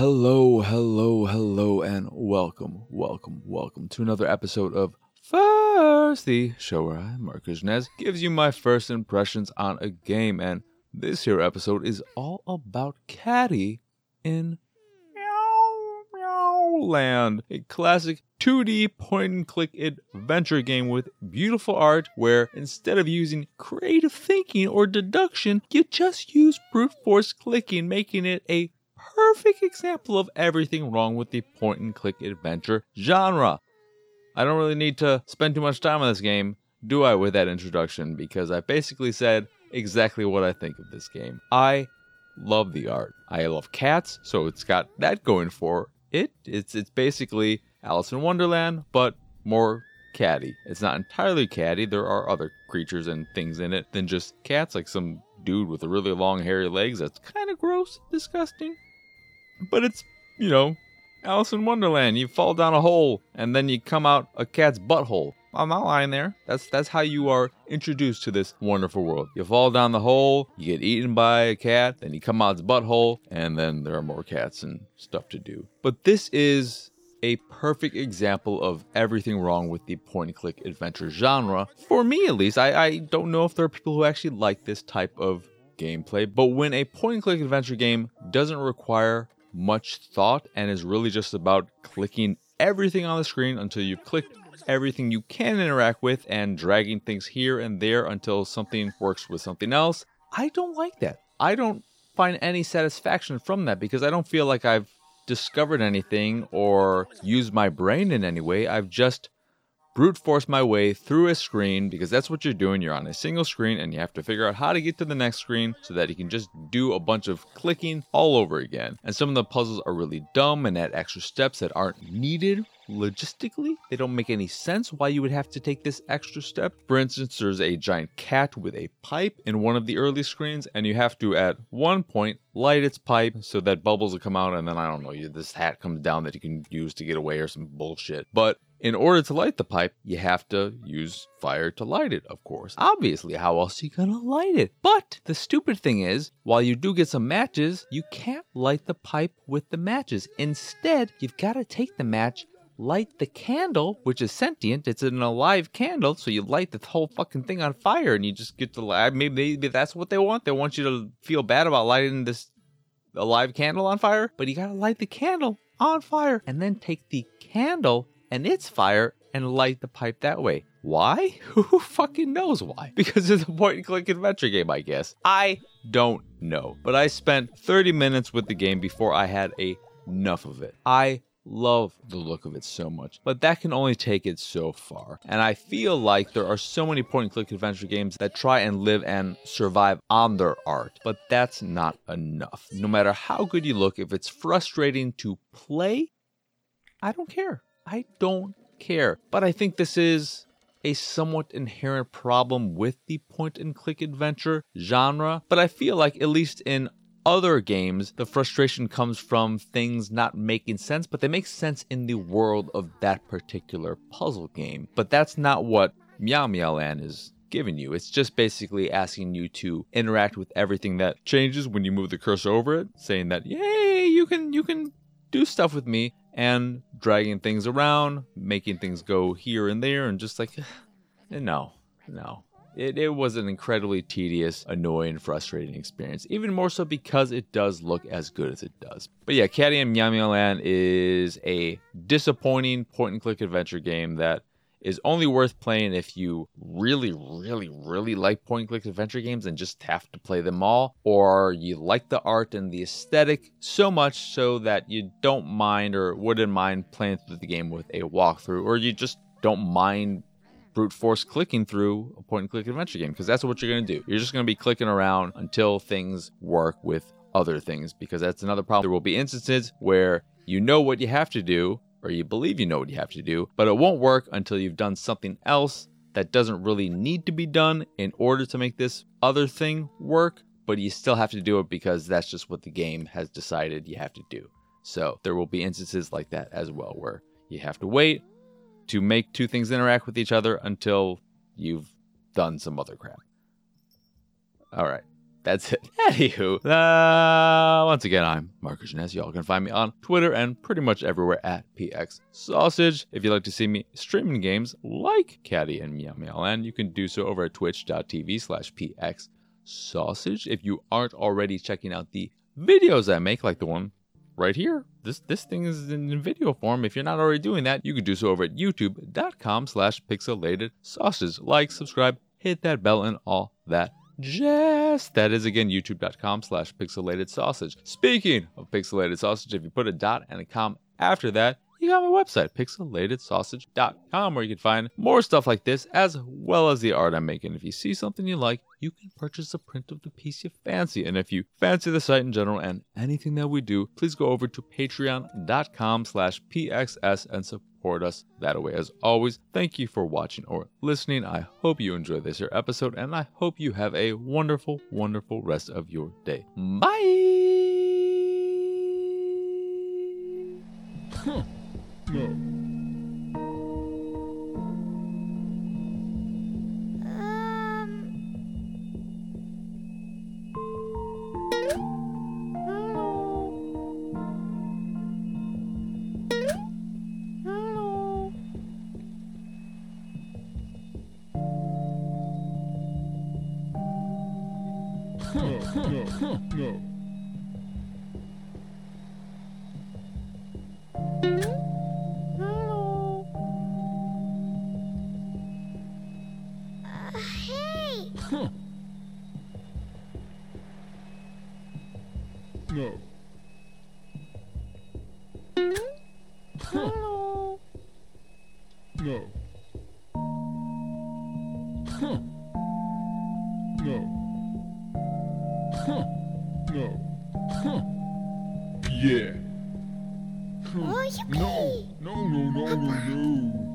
Hello, hello, hello, and welcome, welcome, welcome to another episode of First, the show where I, Marcus Nez, gives you my first impressions on a game. And this here episode is all about Catie in Meow Meow Land, a classic 2D point and click adventure game with beautiful art where instead of using creative thinking or deduction, you just use brute force clicking, making it a perfect example of everything wrong with the point and click adventure genre. I don't really need to spend too much time on this game, do I, with that introduction, because I basically said exactly what I think of this game. I love the art. I love cats, so it's got that going for it. It's it's basically Alice in Wonderland, but more catty. It's not entirely catty. There are other creatures and things in it than just cats, like some dude with really long hairy legs. That's kind of gross, disgusting. But it's, you know, Alice in Wonderland. You fall down a hole and then you come out a cat's butthole. I'm not lying there. That's that's how you are introduced to this wonderful world. You fall down the hole, you get eaten by a cat, then you come out its butthole, and then there are more cats and stuff to do. But this is a perfect example of everything wrong with the point and click adventure genre. For me, at least, I, I don't know if there are people who actually like this type of gameplay, but when a point and click adventure game doesn't require much thought and is really just about clicking everything on the screen until you've clicked everything you can interact with and dragging things here and there until something works with something else. I don't like that. I don't find any satisfaction from that because I don't feel like I've discovered anything or used my brain in any way. I've just brute force my way through a screen because that's what you're doing. You're on a single screen and you have to figure out how to get to the next screen so that you can just do a bunch of clicking all over again. And some of the puzzles are really dumb and add extra steps that aren't needed logistically. They don't make any sense why you would have to take this extra step. For instance, there's a giant cat with a pipe in one of the early screens, and you have to at one point light its pipe so that bubbles will come out, and then I don't know, this hat comes down that you can use to get away or some bullshit. But in order to light the pipe, you have to use fire to light it, of course. Obviously, how else are you gonna light it? But the stupid thing is, while you do get some matches, you can't light the pipe with the matches. Instead, you've gotta take the match light the candle, which is sentient. It's an alive candle, so you light the whole fucking thing on fire, and you just get to. Maybe, maybe that's what they want. They want you to feel bad about lighting this alive candle on fire, but you gotta light the candle on fire, and then take the candle and its fire and light the pipe that way. Why? Who fucking knows why? Because it's a point and click adventure game, I guess. I don't know. But I spent 30 minutes with the game before I had a enough of it. I love the look of it so much, but that can only take it so far. And I feel like there are so many point and click adventure games that try and live and survive on their art, but that's not enough. No matter how good you look, if it's frustrating to play, I don't care. I don't care. But I think this is a somewhat inherent problem with the point and click adventure genre. But I feel like, at least in other games, the frustration comes from things not making sense, but they make sense in the world of that particular puzzle game. But that's not what Meow Meow Land is giving you. It's just basically asking you to interact with everything that changes when you move the cursor over it, saying that, yay, you can you can do stuff with me and dragging things around, making things go here and there, and just like, no, no. It, it was an incredibly tedious, annoying, frustrating experience. Even more so because it does look as good as it does. But yeah, Catie and Land is a disappointing point and click adventure game that is only worth playing if you really, really, really like point and click adventure games and just have to play them all, or you like the art and the aesthetic so much so that you don't mind or wouldn't mind playing through the game with a walkthrough, or you just don't mind brute force clicking through a point and click adventure game because that's what you're going to do. You're just going to be clicking around until things work with other things because that's another problem. There will be instances where you know what you have to do or you believe you know what you have to do, but it won't work until you've done something else that doesn't really need to be done in order to make this other thing work, but you still have to do it because that's just what the game has decided you have to do. So there will be instances like that as well where you have to wait to make two things interact with each other until you've done some other crap. All right. that's it. Anywho, uh, once again, I'm Marcus Janess. Y'all can find me on Twitter and pretty much everywhere at PX Sausage. If you'd like to see me streaming games like Catie and Meow Meow Land, you can do so over at twitch.tv slash PX Sausage. If you aren't already checking out the videos I make, like the one right here. This this thing is in video form. If you're not already doing that, you can do so over at youtube.com slash pixelated sausage. Like, subscribe, hit that bell, and all that jazz. That is again youtube.com slash pixelated sausage. Speaking of pixelated sausage, if you put a dot and a com after that, you got my website, pixelatedsausage.com, where you can find more stuff like this, as well as the art I'm making. If you see something you like, you can purchase a print of the piece you fancy. And if you fancy the site in general and anything that we do, please go over to patreon.com slash pxs and support us that way. As always, thank you for watching or listening. I hope you enjoyed this here episode, and I hope you have a wonderful, wonderful rest of your day. Bye! No. Um. Hello. Hello. No. No. No. Hello. No. Hello. No. No. No. Yeah. Oh, yippee. No. No. No. No. No. No.